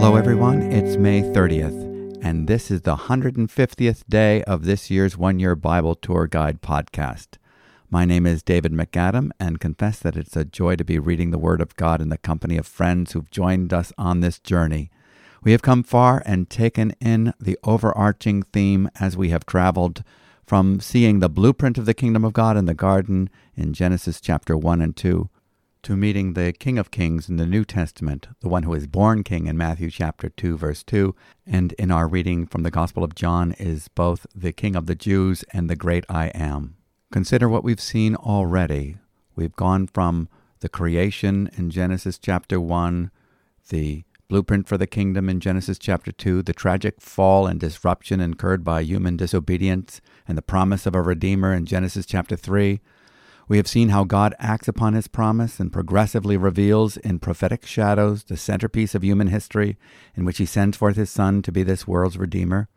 Hello, everyone. It's May 30th, and this is the 150th day of this year's One Year Bible Tour Guide podcast. My name is David MacAdam, and confess that it's a joy to be reading the Word of God in the company of friends who've joined us on this journey. We have come far and taken in the overarching theme as we have traveled from seeing the blueprint of the kingdom of God in the garden in Genesis chapter 1 and 2 to meeting the King of Kings in the New Testament, the one who is born king in Matthew chapter 2 verse 2, and in our reading from the Gospel of John is both the King of the Jews and the great I am. Consider what we've seen already. We've gone from the creation in Genesis chapter 1, the blueprint for the kingdom in Genesis chapter 2, the tragic fall and disruption incurred by human disobedience, and the promise of a Redeemer in Genesis chapter 3, we have seen how God acts upon his promise and progressively reveals in prophetic shadows the centerpiece of human history in which he sends forth his Son to be this world's Redeemer.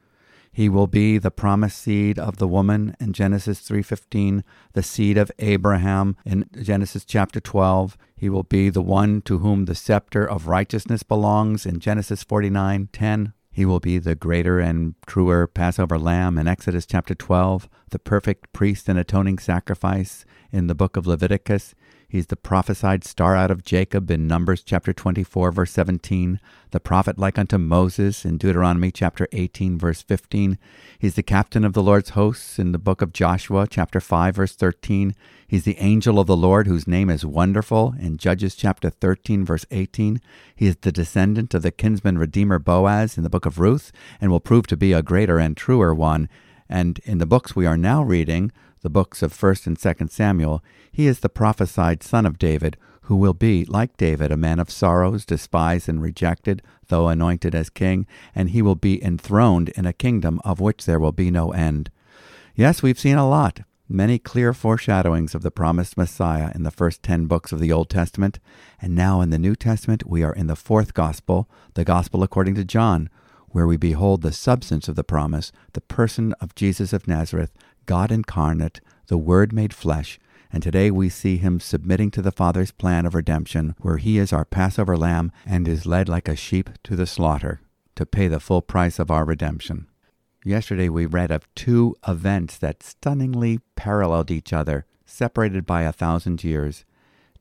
He will be the promised seed of the woman in Genesis 3:15, the seed of Abraham in Genesis chapter 12. He will be the one to whom the scepter of righteousness belongs in Genesis 49:10. He will be the greater and truer Passover lamb in Exodus chapter 12, the perfect priest and atoning sacrifice in the book of Leviticus. He's the prophesied star out of Jacob in Numbers chapter 24, verse 17, the prophet like unto Moses in Deuteronomy chapter 18, verse 15. He's the captain of the Lord's hosts in the book of Joshua chapter 5, verse 13. He's the angel of the Lord whose name is wonderful in Judges chapter 13, verse 18. He is the descendant of the kinsman redeemer Boaz in the book of Ruth and will prove to be a greater and truer one. And in the books we are now reading, the books of 1st and 2nd Samuel, he is the prophesied son of David, who will be, like David, a man of sorrows, despised and rejected, though anointed as king, and he will be enthroned in a kingdom of which there will be no end. Yes, we've seen a lot, many clear foreshadowings of the promised Messiah in the first ten books of the Old Testament, and now in the New Testament we are in the fourth Gospel, the Gospel according to John, where we behold the substance of the promise, the person of Jesus of Nazareth, God incarnate, the Word made flesh, and today we see him submitting to the Father's plan of redemption, where he is our Passover lamb and is led like a sheep to the slaughter to pay the full price of our redemption. Yesterday we read of two events that stunningly paralleled each other, separated by a thousand years.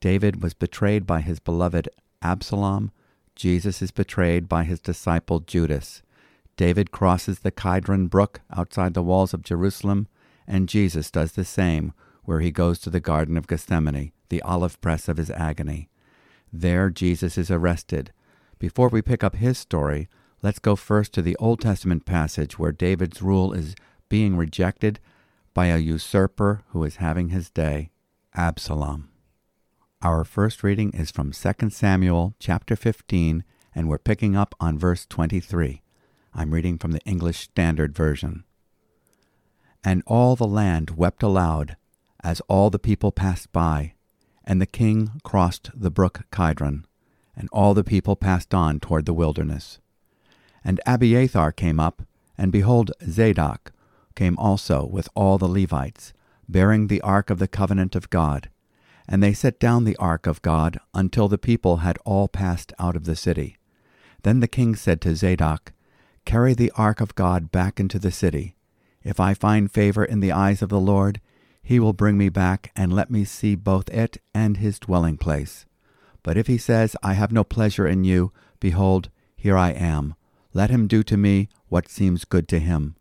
David was betrayed by his beloved Absalom. Jesus is betrayed by his disciple Judas. David crosses the Kidron Brook outside the walls of Jerusalem, and Jesus does the same where he goes to the Garden of Gethsemane, the olive press of his agony. There Jesus is arrested. Before we pick up his story, let's go first to the Old Testament passage where David's rule is being rejected by a usurper who is having his day, Absalom. Our first reading is from 2 Samuel chapter 15, and we're picking up on verse 23. I'm reading from the English Standard Version. And all the land wept aloud as all the people passed by, and the king crossed the brook Kidron, and all the people passed on toward the wilderness. And Abiathar came up, and behold, Zadok came also with all the Levites, bearing the ark of the covenant of God. And they set down the ark of God until the people had all passed out of the city. Then the king said to Zadok, Carry the ark of God back into the city. If I find favor in the eyes of the Lord, he will bring me back and let me see both it and his dwelling place. But if he says, I have no pleasure in you, behold, here I am. Let him do to me what seems good to him.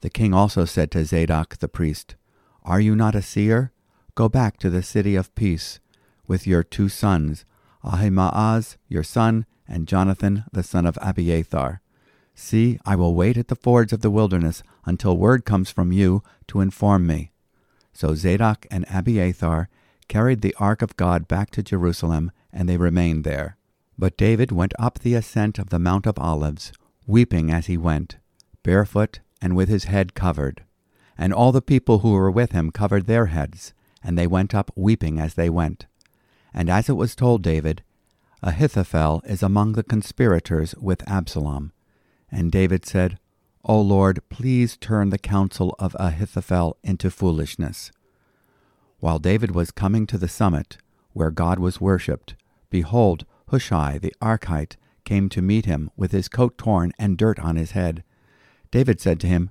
The king also said to Zadok the priest, Are you not a seer? Go back to the city of peace with your two sons, Ahimaaz your son, and Jonathan the son of Abiathar. See, I will wait at the fords of the wilderness until word comes from you to inform me. So Zadok and Abiathar carried the ark of God back to Jerusalem, and they remained there. But David went up the ascent of the Mount of Olives, weeping as he went, barefoot and with his head covered. And all the people who were with him covered their heads, and they went up weeping as they went. And as it was told David, Ahithophel is among the conspirators with Absalom. And David said, O Lord, please turn the counsel of Ahithophel into foolishness. While David was coming to the summit, where God was worshipped, behold, Hushai the Archite came to meet him with his coat torn and dirt on his head. David said to him,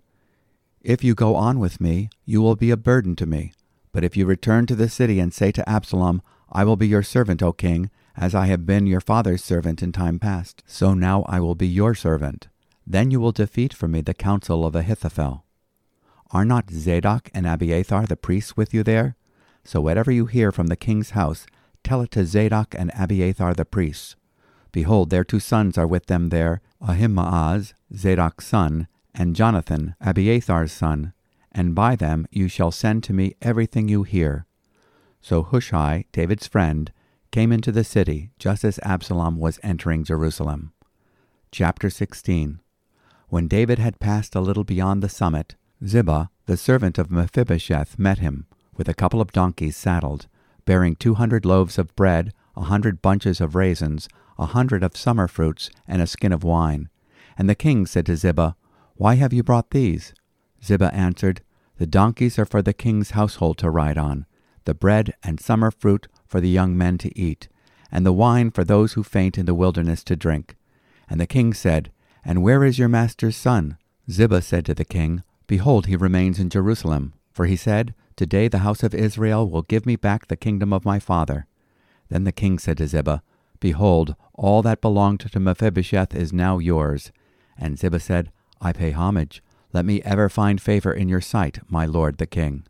If you go on with me, you will be a burden to me. But if you return to the city and say to Absalom, I will be your servant, O king, as I have been your father's servant in time past, so now I will be your servant. Then you will defeat for me the counsel of Ahithophel. Are not Zadok and Abiathar the priests with you there? So whatever you hear from the king's house, tell it to Zadok and Abiathar the priests. Behold, their two sons are with them there, Ahimaaz, Zadok's son, and Jonathan, Abiathar's son, and by them you shall send to me everything you hear. So Hushai, David's friend, came into the city just as Absalom was entering Jerusalem. Chapter 16 When David had passed a little beyond the summit, Ziba, the servant of Mephibosheth, met him, with a couple of donkeys saddled, bearing two hundred loaves of bread, a hundred bunches of raisins, a hundred of summer fruits, and a skin of wine. And the king said to Ziba, Why have you brought these? Ziba answered, The donkeys are for the king's household to ride on, the bread and summer fruit for the young men to eat, and the wine for those who faint in the wilderness to drink. And the king said, And where is your master's son? Ziba said to the king, Behold, he remains in Jerusalem. For he said, Today the house of Israel will give me back the kingdom of my father. Then the king said to Ziba, Behold, all that belonged to Mephibosheth is now yours. And Ziba said, I pay homage. Let me ever find favor in your sight, my lord the king.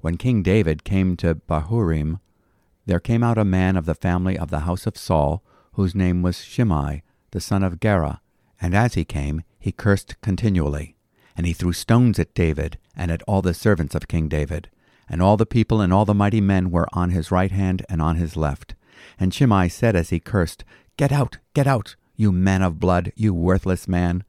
When King David came to Bahurim, there came out a man of the family of the house of Saul, whose name was Shimei, the son of Gera. And as he came, he cursed continually. And he threw stones at David, and at all the servants of King David. And all the people and all the mighty men were on his right hand and on his left. And Shimei said as he cursed, Get out, get out, you man of blood, you worthless man.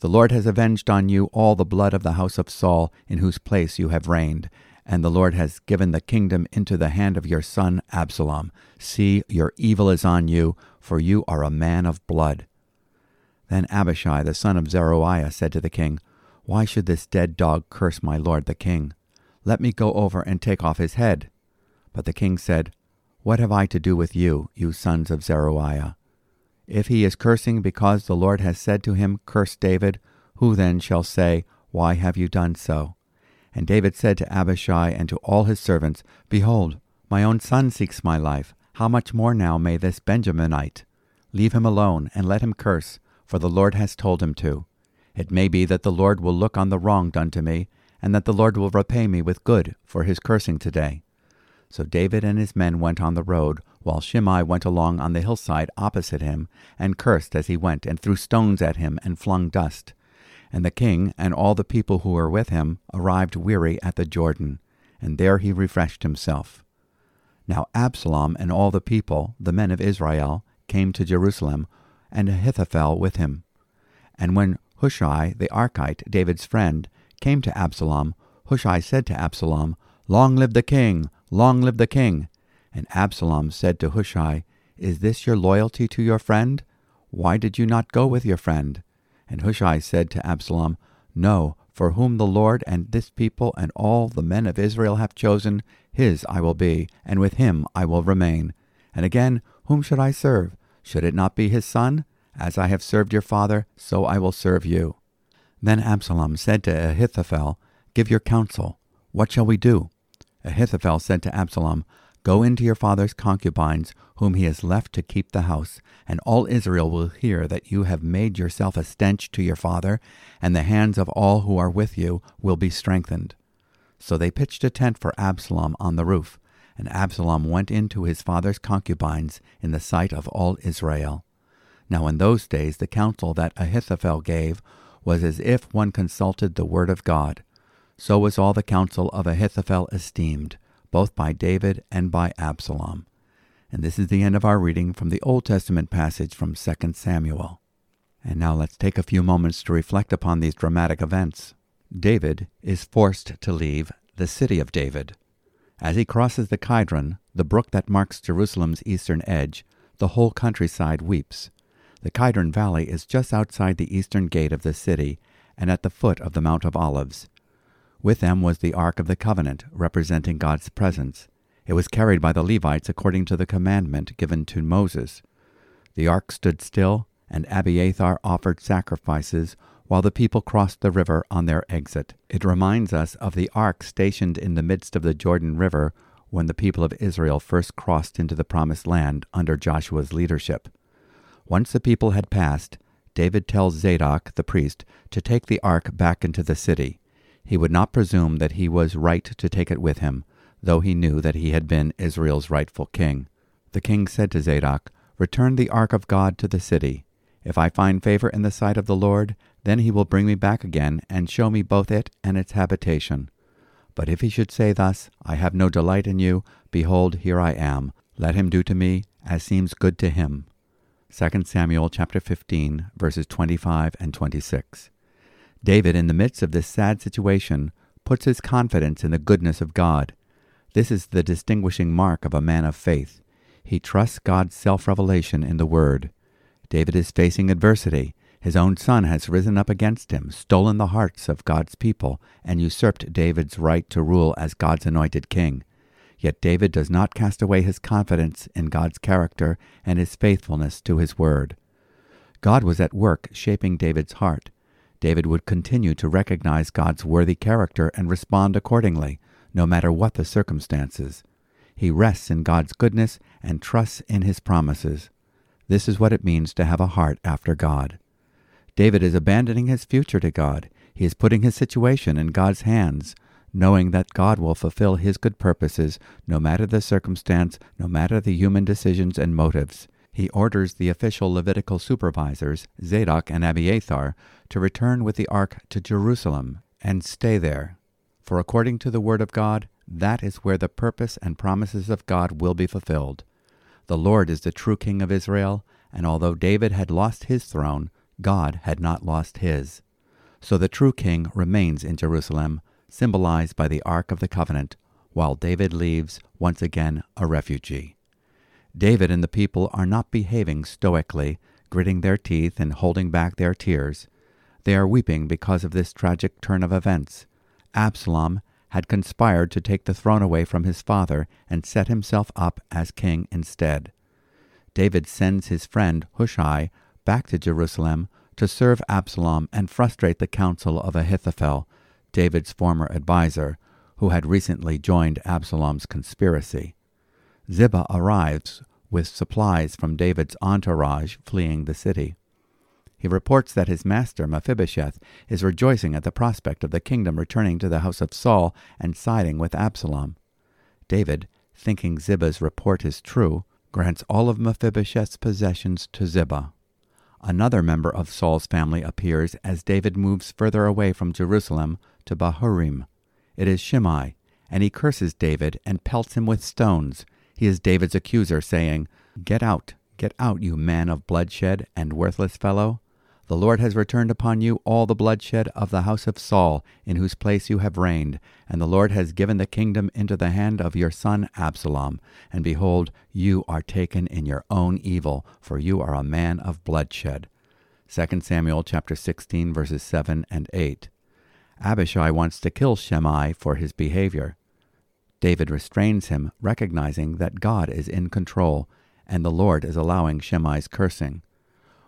The Lord has avenged on you all the blood of the house of Saul, in whose place you have reigned, and the Lord has given the kingdom into the hand of your son Absalom. See, your evil is on you, for you are a man of blood. Then Abishai the son of Zeruiah said to the king, Why should this dead dog curse my lord the king? Let me go over and take off his head. But the king said, What have I to do with you, you sons of Zeruiah? If he is cursing because the Lord has said to him, Curse David, who then shall say, Why have you done so? And David said to Abishai and to all his servants, Behold, my own son seeks my life. How much more now may this Benjaminite? Leave him alone, and let him curse, for the Lord has told him to. It may be that the Lord will look on the wrong done to me, and that the Lord will repay me with good for his cursing today. So David and his men went on the road, while Shimei went along on the hillside opposite him, and cursed as he went, and threw stones at him, and flung dust. And the king and all the people who were with him arrived weary at the Jordan, and there he refreshed himself. Now Absalom and all the people, the men of Israel, came to Jerusalem, and Ahithophel with him. And when Hushai the Archite, David's friend, came to Absalom, Hushai said to Absalom, Long live the king! Long live the king! And Absalom said to Hushai, Is this your loyalty to your friend? Why did you not go with your friend? And Hushai said to Absalom, No, for whom the Lord and this people and all the men of Israel have chosen, his I will be, and with him I will remain. And again, whom should I serve? Should it not be his son? As I have served your father, so I will serve you. Then Absalom said to Ahithophel, Give your counsel. What shall we do? Ahithophel said to Absalom, Go into your father's concubines, whom he has left to keep the house, and all Israel will hear that you have made yourself a stench to your father, and the hands of all who are with you will be strengthened. So they pitched a tent for Absalom on the roof, and Absalom went into his father's concubines in the sight of all Israel. Now in those days the counsel that Ahithophel gave was as if one consulted the word of God. So was all the counsel of Ahithophel esteemed, both by David and by Absalom. And this is the end of our reading from the Old Testament passage from 2 Samuel. And now let's take a few moments to reflect upon these dramatic events. David is forced to leave the city of David. As he crosses the Kidron, the brook that marks Jerusalem's eastern edge, the whole countryside weeps. The Kidron Valley is just outside the eastern gate of the city and at the foot of the Mount of Olives. With them was the Ark of the Covenant, representing God's presence. It was carried by the Levites according to the commandment given to Moses. The ark stood still, and Abiathar offered sacrifices while the people crossed the river on their exit. It reminds us of the ark stationed in the midst of the Jordan River when the people of Israel first crossed into the Promised Land under Joshua's leadership. Once the people had passed, David tells Zadok, the priest, to take the ark back into the city. He would not presume that he was right to take it with him, though he knew that he had been Israel's rightful king. The king said to Zadok, Return the ark of God to the city. If I find favor in the sight of the Lord, then he will bring me back again, and show me both it and its habitation. But if he should say thus, I have no delight in you, behold, here I am. Let him do to me as seems good to him. 2 Samuel chapter 15, verses 25 and 26. David, in the midst of this sad situation, puts his confidence in the goodness of God. This is the distinguishing mark of a man of faith. He trusts God's self revelation in the Word. David is facing adversity. His own son has risen up against him, stolen the hearts of God's people, and usurped David's right to rule as God's anointed king. Yet David does not cast away his confidence in God's character and his faithfulness to his word. God was at work shaping David's heart. David would continue to recognize God's worthy character and respond accordingly, no matter what the circumstances. He rests in God's goodness and trusts in his promises. This is what it means to have a heart after God. David is abandoning his future to God. He is putting his situation in God's hands, knowing that God will fulfill his good purposes no matter the circumstance, no matter the human decisions and motives. He orders the official Levitical supervisors, Zadok and Abiathar, to return with the ark to Jerusalem and stay there. For according to the word of God, that is where the purpose and promises of God will be fulfilled. The Lord is the true King of Israel, and although David had lost his throne, God had not lost his. So the true king remains in Jerusalem, symbolized by the Ark of the Covenant, while David leaves once again a refugee. David and the people are not behaving stoically, gritting their teeth and holding back their tears. They are weeping because of this tragic turn of events. Absalom had conspired to take the throne away from his father and set himself up as king instead. David sends his friend Hushai back to Jerusalem to serve Absalom and frustrate the counsel of Ahithophel, David's former adviser, who had recently joined Absalom's conspiracy. Ziba arrives with supplies from David's entourage fleeing the city. He reports that his master Mephibosheth is rejoicing at the prospect of the kingdom returning to the house of Saul and siding with Absalom. David, thinking Ziba's report is true, grants all of Mephibosheth's possessions to Ziba. Another member of Saul's family appears as David moves further away from Jerusalem to Bahurim. It is Shimei, and he curses David and pelts him with stones. He is David's accuser, saying, Get out, get out, you man of bloodshed and worthless fellow. The Lord has returned upon you all the bloodshed of the house of Saul, in whose place you have reigned, and the Lord has given the kingdom into the hand of your son Absalom. And behold, you are taken in your own evil, for you are a man of bloodshed. 2 Samuel chapter 16 verses 7 and 8. Abishai wants to kill Shimei for his behavior. David restrains him, recognizing that God is in control, and the Lord is allowing Shimei's cursing.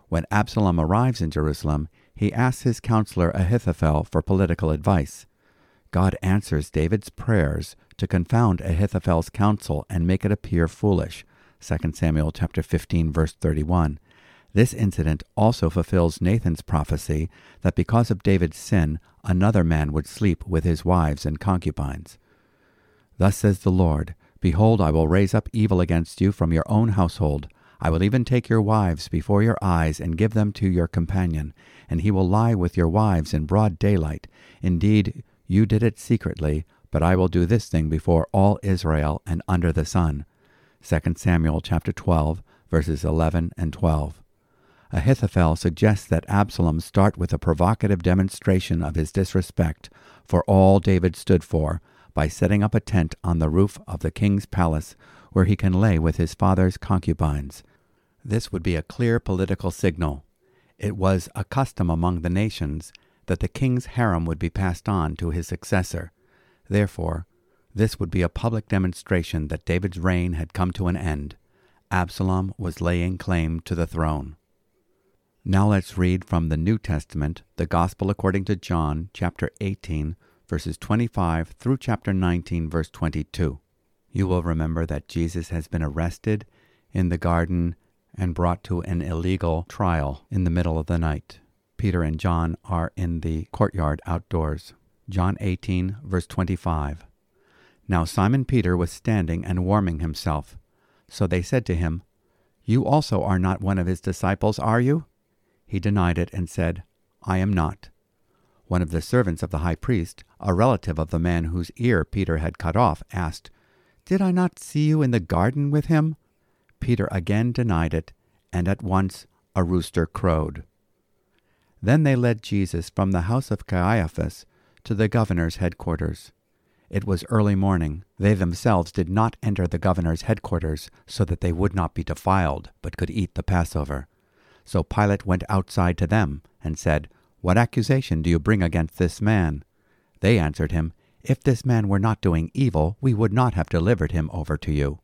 When Absalom arrives in Jerusalem, he asks his counselor Ahithophel for political advice. God answers David's prayers to confound Ahithophel's counsel and make it appear foolish. 2 Samuel chapter 15 verse 31. This incident also fulfills Nathan's prophecy that because of David's sin, another man would sleep with his wives and concubines. Thus says the Lord, Behold, I will raise up evil against you from your own household. I will even take your wives before your eyes and give them to your companion, and he will lie with your wives in broad daylight. Indeed, you did it secretly, but I will do this thing before all Israel and under the sun. 2 Samuel chapter 12, verses 11 and 12. Ahithophel suggests that Absalom start with a provocative demonstration of his disrespect for all David stood for by setting up a tent on the roof of the king's palace where he can lay with his father's concubines. This would be a clear political signal. It was a custom among the nations that the king's harem would be passed on to his successor. Therefore, This would be a public demonstration that David's reign had come to an end. Absalom was laying claim to the throne. Now let's read from the New Testament, the Gospel according to John, chapter 18, verses 25 through chapter 19, verse 22. You will remember that Jesus has been arrested in the garden and brought to an illegal trial in the middle of the night. Peter and John are in the courtyard outdoors. John 18, verse 25. Now Simon Peter was standing and warming himself. So they said to him, You also are not one of his disciples, are you? He denied it and said, I am not. One of the servants of the high priest, a relative of the man whose ear Peter had cut off, asked, Did I not see you in the garden with him? Peter again denied it, and at once a rooster crowed. Then they led Jesus from the house of Caiaphas to the governor's headquarters. It was early morning. They themselves did not enter the governor's headquarters so that they would not be defiled, but could eat the Passover. So Pilate went outside to them and said, What accusation do you bring against this man? They answered him, If this man were not doing evil, we would not have delivered him over to you.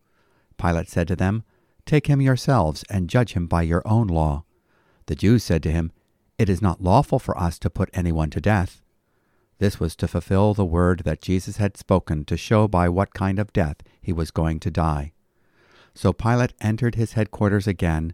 Pilate said to them, Take him yourselves and judge him by your own law. The Jews said to him, It is not lawful for us to put anyone to death. This was to fulfill the word that Jesus had spoken to show by what kind of death he was going to die. So Pilate entered his headquarters again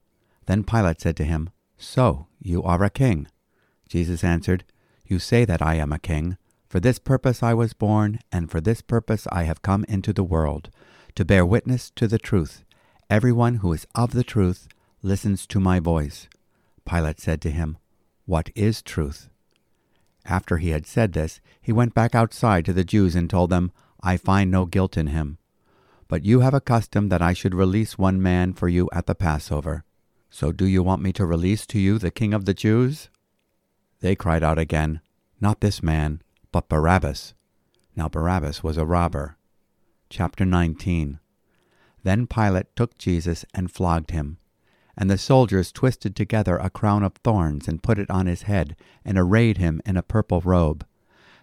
Then Pilate said to him, So you are a king? Jesus answered, You say that I am a king. For this purpose I was born, and for this purpose I have come into the world, to bear witness to the truth. Everyone who is of the truth listens to my voice. Pilate said to him, what is truth? After he had said this, he went back outside to the Jews and told them, I find no guilt in him. But you have a custom that I should release one man for you at the Passover. So do you want me to release to you the king of the Jews? They cried out again, Not this man, but Barabbas. Now Barabbas was a robber. Chapter 19 Then Pilate took Jesus and flogged him. And the soldiers twisted together a crown of thorns and put it on his head, and arrayed him in a purple robe.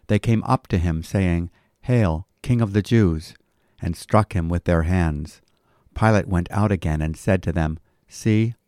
They came up to him, saying, Hail, King of the Jews! and struck him with their hands. Pilate went out again and said to them, See,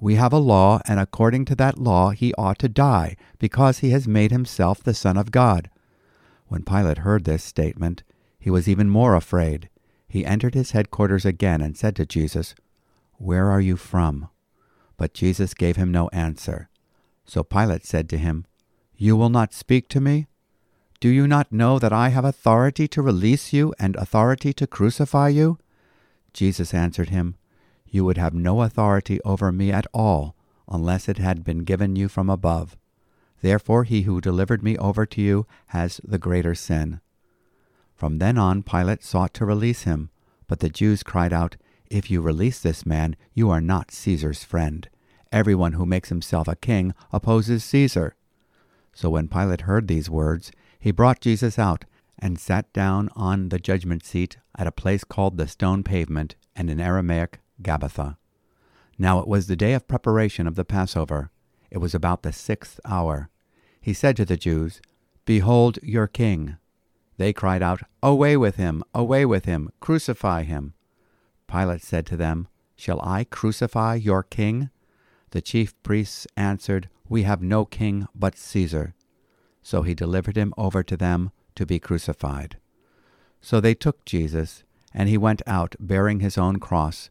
We have a law, and according to that law he ought to die, because he has made himself the Son of God. When Pilate heard this statement, he was even more afraid. He entered his headquarters again and said to Jesus, Where are you from? But Jesus gave him no answer. So Pilate said to him, You will not speak to me? Do you not know that I have authority to release you and authority to crucify you? Jesus answered him, You would have no authority over me at all unless it had been given you from above. Therefore he who delivered me over to you has the greater sin. From then on Pilate sought to release him, but the Jews cried out, If you release this man, you are not Caesar's friend. Everyone who makes himself a king opposes Caesar. So when Pilate heard these words, he brought Jesus out and sat down on the judgment seat at a place called the stone pavement, and in Aramaic, Gabbatha. Now it was the day of preparation of the Passover. It was about the sixth hour. He said to the Jews, Behold your king. They cried out, Away with him! Away with him! Crucify him! Pilate said to them, Shall I crucify your king? The chief priests answered, We have no king but Caesar. So he delivered him over to them to be crucified. So they took Jesus, and he went out bearing his own cross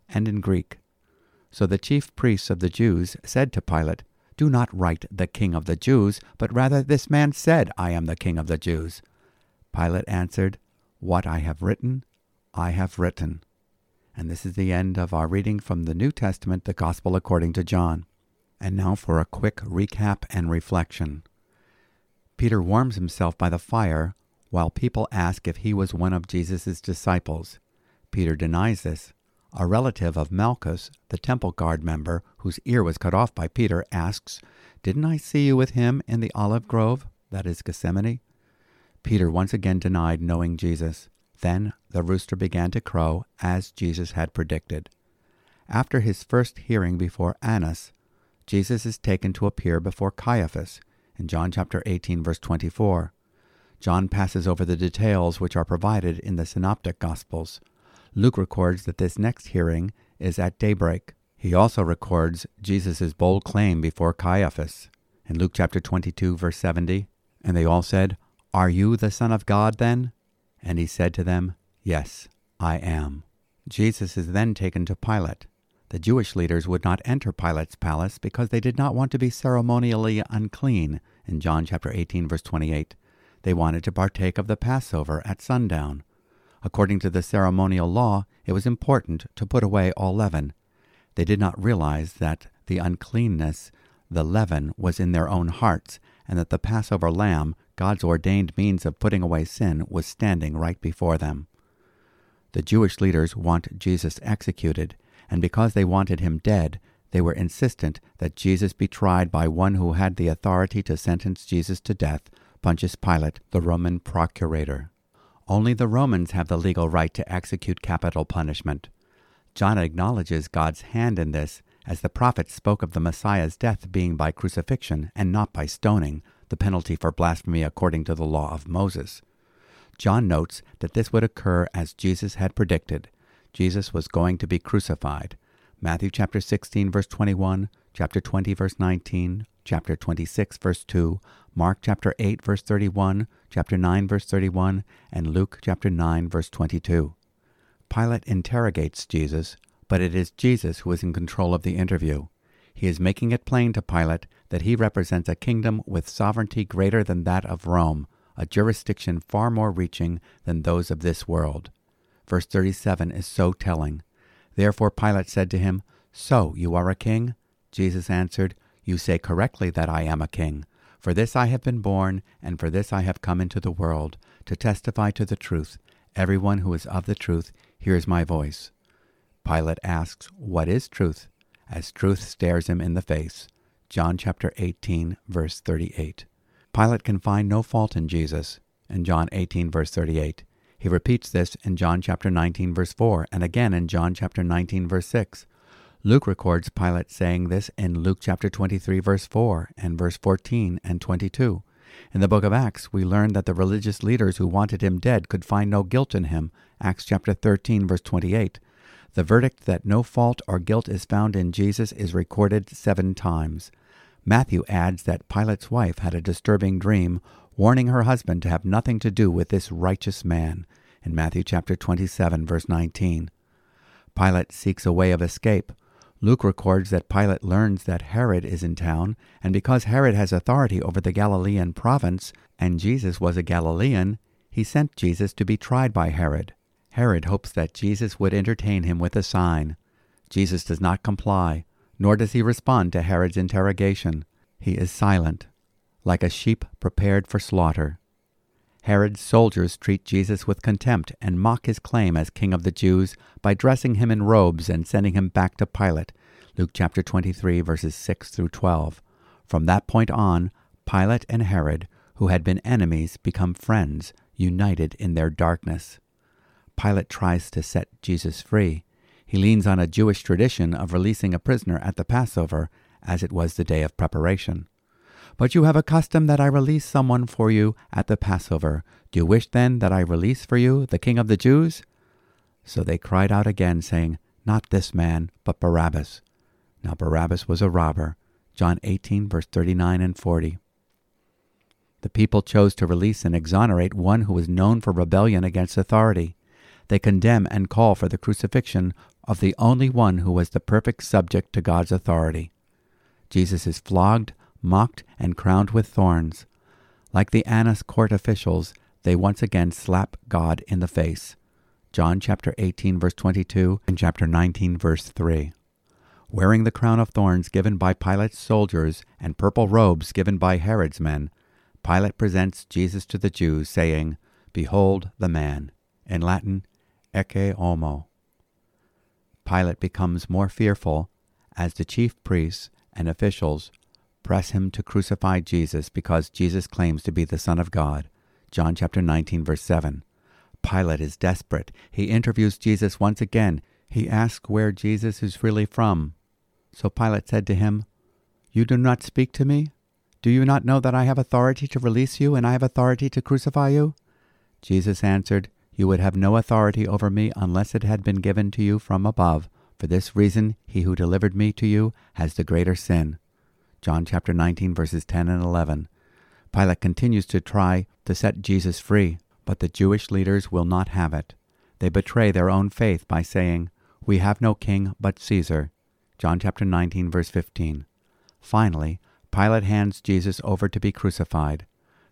and in Greek. So the chief priests of the Jews said to Pilate, Do not write the King of the Jews, but rather this man said, I am the King of the Jews. Pilate answered, What I have written, I have written. And this is the end of our reading from the New Testament, the Gospel according to John. And now for a quick recap and reflection. Peter warms himself by the fire while people ask if he was one of Jesus' disciples. Peter denies this. A relative of Malchus, the temple guard member whose ear was cut off by Peter, asks, Didn't I see you with him in the olive grove, that is Gethsemane? Peter once again denied knowing Jesus. Then the rooster began to crow, as Jesus had predicted. After his first hearing before Annas, Jesus is taken to appear before Caiaphas in John chapter 18 verse 24. John passes over the details which are provided in the synoptic gospels. Luke records that this next hearing is at daybreak. He also records Jesus' bold claim before Caiaphas in Luke chapter 22 verse 70, and they all said, "Are you the son of God then?" And he said to them, Yes, I am. Jesus is then taken to Pilate. The Jewish leaders would not enter Pilate's palace because they did not want to be ceremonially unclean in John chapter 18 verse 28. They wanted to partake of the Passover at sundown. According to the ceremonial law, it was important to put away all leaven. They did not realize that the uncleanness, the leaven, was in their own hearts, and that the Passover lamb God's ordained means of putting away sin was standing right before them. The Jewish leaders want Jesus executed, and because they wanted him dead, they were insistent that Jesus be tried by one who had the authority to sentence Jesus to death, Pontius Pilate, the Roman procurator. Only the Romans have the legal right to execute capital punishment. John acknowledges God's hand in this, as the prophets spoke of the Messiah's death being by crucifixion and not by stoning, the penalty for blasphemy according to the law of Moses. John notes that this would occur as Jesus had predicted. Jesus was going to be crucified. Matthew chapter 16 verse 21, chapter 20 verse 19, chapter 26 verse 2, Mark chapter 8 verse 31, chapter 9 verse 31, and Luke chapter 9 verse 22. Pilate interrogates Jesus, but it is Jesus who is in control of the interview. He is making it plain to Pilate that he represents a kingdom with sovereignty greater than that of Rome, a jurisdiction far more reaching than those of this world. Verse 37 is so telling. Therefore Pilate said to him, So you are a king? Jesus answered, You say correctly that I am a king. For this I have been born, and for this I have come into the world, to testify to the truth. Everyone who is of the truth hears my voice. Pilate asks, What is truth? As truth stares him in the face. John chapter 18, verse 38. Pilate can find no fault in Jesus in John 18, verse 38. He repeats this in John chapter 19, verse 4, and again in John chapter 19, verse 6. Luke records Pilate saying this in Luke chapter 23, verse 4, and verse 14 and 22. In the book of Acts, we learn that the religious leaders who wanted him dead could find no guilt in him. Acts chapter 13, verse 28. The verdict that no fault or guilt is found in Jesus is recorded seven times. Matthew adds that Pilate's wife had a disturbing dream, warning her husband to have nothing to do with this righteous man, in Matthew chapter 27, verse 19. Pilate seeks a way of escape. Luke records that Pilate learns that Herod is in town, and because Herod has authority over the Galilean province, and Jesus was a Galilean, he sent Jesus to be tried by Herod. Herod hopes that Jesus would entertain him with a sign. Jesus does not comply, nor does he respond to Herod's interrogation. He is silent, like a sheep prepared for slaughter. Herod's soldiers treat Jesus with contempt and mock his claim as king of the Jews by dressing him in robes and sending him back to Pilate. Luke chapter 23 verses 6 through 12. From that point on, Pilate and Herod, who had been enemies, become friends, united in their darkness. Pilate tries to set Jesus free. He leans on a Jewish tradition of releasing a prisoner at the Passover, as it was the day of preparation. But you have a custom that I release someone for you at the Passover. Do you wish then that I release for you the king of the Jews? So they cried out again, saying, Not this man, but Barabbas. Now Barabbas was a robber. John 18, verse 39 and 40. The people chose to release and exonerate one who was known for rebellion against authority. They condemn and call for the crucifixion of the only one who was the perfect subject to God's authority. Jesus is flogged, mocked, and crowned with thorns. Like the Annas court officials, they once again slap God in the face. John chapter 18 verse 22 and chapter 19 verse 3. Wearing the crown of thorns given by Pilate's soldiers and purple robes given by Herod's men, Pilate presents Jesus to the Jews, saying, Behold the man. In Latin, Ecce homo. Pilate becomes more fearful as the chief priests and officials press him to crucify Jesus because Jesus claims to be the Son of God. John chapter 19 verse 7. Pilate is desperate. He interviews Jesus once again. He asks where Jesus is really from. So Pilate said to him, You do not speak to me? Do you not know that I have authority to release you and I have authority to crucify you? Jesus answered, You would have no authority over me unless it had been given to you from above. For this reason, he who delivered me to you has the greater sin. John chapter 19, verses 10 and 11. Pilate continues to try to set Jesus free, but the Jewish leaders will not have it. They betray their own faith by saying, We have no king but Caesar. John chapter 19, verse 15. Finally, Pilate hands Jesus over to be crucified.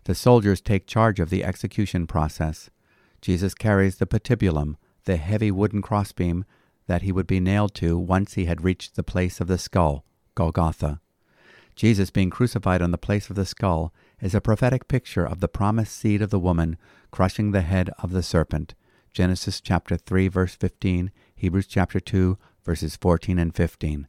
The soldiers take charge of the execution process. Jesus carries the patibulum, the heavy wooden crossbeam that he would be nailed to once he had reached the place of the skull, Golgotha. Jesus being crucified on the place of the skull is a prophetic picture of the promised seed of the woman crushing the head of the serpent. Genesis chapter 3 verse 15, Hebrews chapter 2 verses 14 and 15.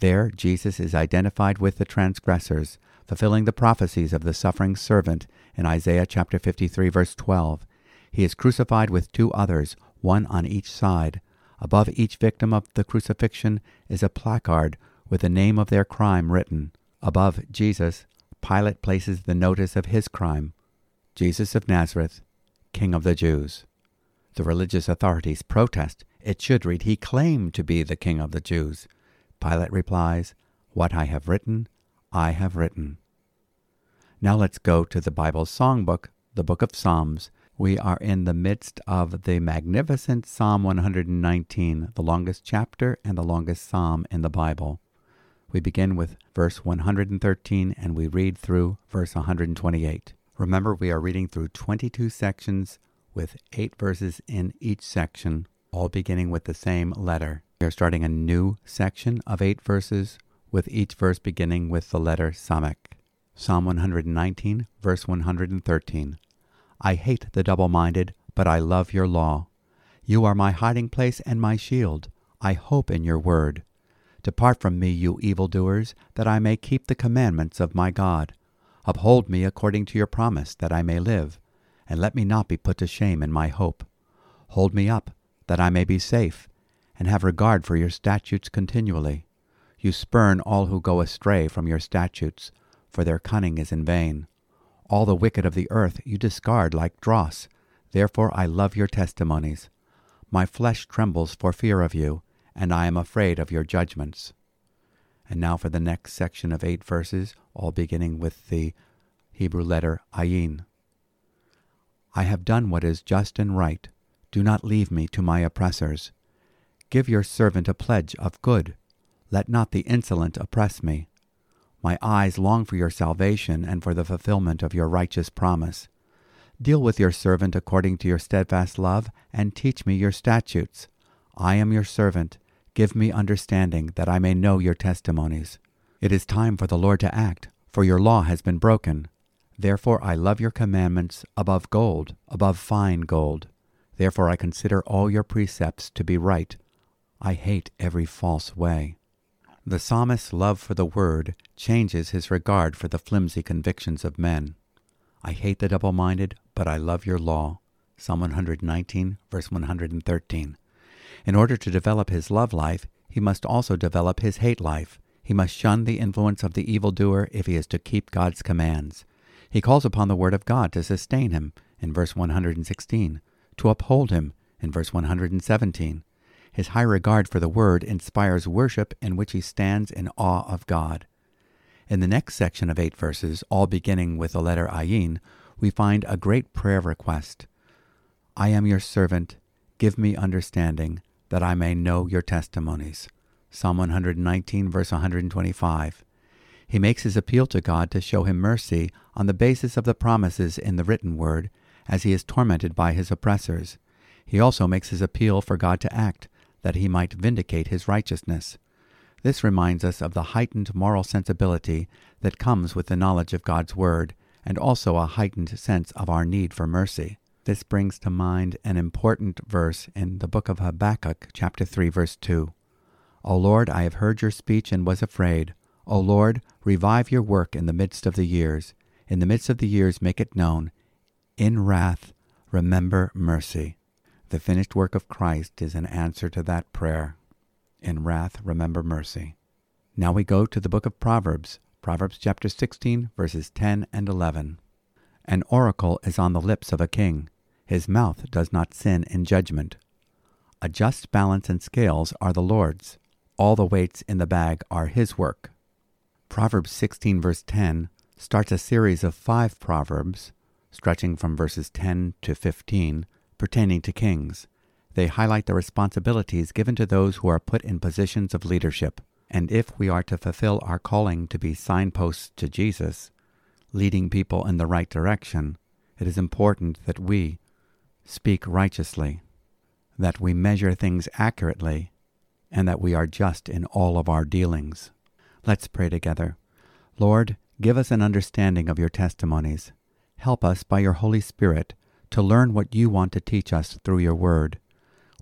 There Jesus is identified with the transgressors, fulfilling the prophecies of the suffering servant in Isaiah chapter 53 verse 12. He is crucified with two others, one on each side, Above each victim of the crucifixion is a placard with the name of their crime written. Above Jesus, Pilate places the notice of his crime Jesus of Nazareth, King of the Jews. The religious authorities protest. It should read, He claimed to be the King of the Jews. Pilate replies, What I have written, I have written. Now let's go to the Bible's songbook, the book of Psalms, we are in the midst of the magnificent Psalm 119, the longest chapter and the longest psalm in the Bible. We begin with verse 113 and we read through verse 128. Remember, we are reading through 22 sections with eight verses in each section, all beginning with the same letter. We are starting a new section of eight verses, with each verse beginning with the letter Samech. Psalm 119, verse 113. I hate the double minded, but I love your law. You are my hiding place and my shield. I hope in your word. Depart from me, you evildoers, that I may keep the commandments of my God. Uphold me according to your promise, that I may live, and let me not be put to shame in my hope. Hold me up, that I may be safe, and have regard for your statutes continually. You spurn all who go astray from your statutes, for their cunning is in vain. All the wicked of the earth you discard like dross. Therefore I love your testimonies. My flesh trembles for fear of you, and I am afraid of your judgments. And now for the next section of eight verses, all beginning with the Hebrew letter Ayin. I have done what is just and right. Do not leave me to my oppressors. Give your servant a pledge of good. Let not the insolent oppress me. My eyes long for your salvation and for the fulfillment of your righteous promise. Deal with your servant according to your steadfast love, and teach me your statutes. I am your servant. Give me understanding, that I may know your testimonies. It is time for the Lord to act, for your law has been broken. Therefore I love your commandments above gold, above fine gold. Therefore I consider all your precepts to be right. I hate every false way. The psalmist's love for the word changes his regard for the flimsy convictions of men. I hate the double minded, but I love your law. Psalm 119, verse 113. In order to develop his love life, he must also develop his hate life. He must shun the influence of the evildoer if he is to keep God's commands. He calls upon the Word of God to sustain him in verse 116, to uphold him in verse 117. His high regard for the Word inspires worship in which he stands in awe of God. In the next section of eight verses, all beginning with the letter Ayin, we find a great prayer request. I am your servant, give me understanding, that I may know your testimonies. Psalm 119, verse 125. He makes his appeal to God to show him mercy on the basis of the promises in the written word, as he is tormented by his oppressors. He also makes his appeal for God to act, that he might vindicate his righteousness. This reminds us of the heightened moral sensibility that comes with the knowledge of God's Word, and also a heightened sense of our need for mercy. This brings to mind an important verse in the book of Habakkuk, chapter 3, verse 2. O Lord, I have heard your speech and was afraid. O Lord, revive your work in the midst of the years. In the midst of the years, make it known. In wrath, remember mercy. The finished work of Christ is an answer to that prayer. In wrath, remember mercy. Now we go to the book of Proverbs, Proverbs chapter 16, verses 10 and 11. An oracle is on the lips of a king. His mouth does not sin in judgment. A just balance and scales are the Lord's. All the weights in the bag are his work. Proverbs 16, verse 10, starts a series of five proverbs, stretching from verses 10 to 15, pertaining to kings. They highlight the responsibilities given to those who are put in positions of leadership. And if we are to fulfill our calling to be signposts to Jesus, leading people in the right direction, it is important that we speak righteously, that we measure things accurately, and that we are just in all of our dealings. Let's pray together. Lord, give us an understanding of your testimonies. Help us by your Holy Spirit to learn what you want to teach us through your word.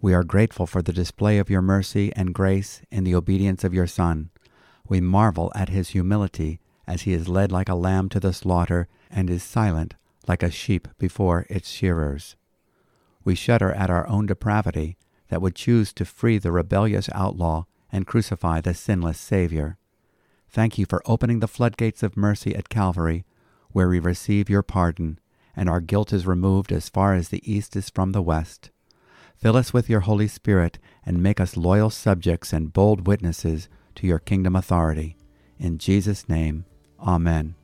We are grateful for the display of your mercy and grace in the obedience of your Son. We marvel at his humility as he is led like a lamb to the slaughter and is silent like a sheep before its shearers. We shudder at our own depravity that would choose to free the rebellious outlaw and crucify the sinless Savior. Thank you for opening the floodgates of mercy at Calvary, where we receive your pardon, and our guilt is removed as far as the east is from the west. Fill us with your Holy Spirit, and make us loyal subjects and bold witnesses to your kingdom authority. In Jesus' name, Amen.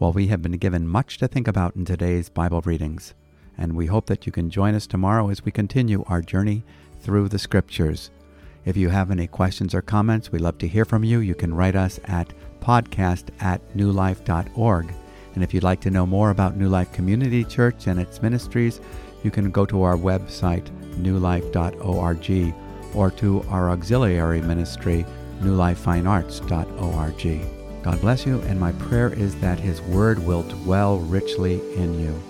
Well, we have been given much to think about in today's Bible readings, and we hope that you can join us tomorrow as we continue our journey through the Scriptures. If you have any questions or comments, we love to hear from you. You can write us at podcast at newlife.org. And if you'd like to know more about New Life Community Church and its ministries, you can go to our website, newlife.org, or to our auxiliary ministry, newlifefinearts.org. God bless you, and my prayer is that His Word will dwell richly in you.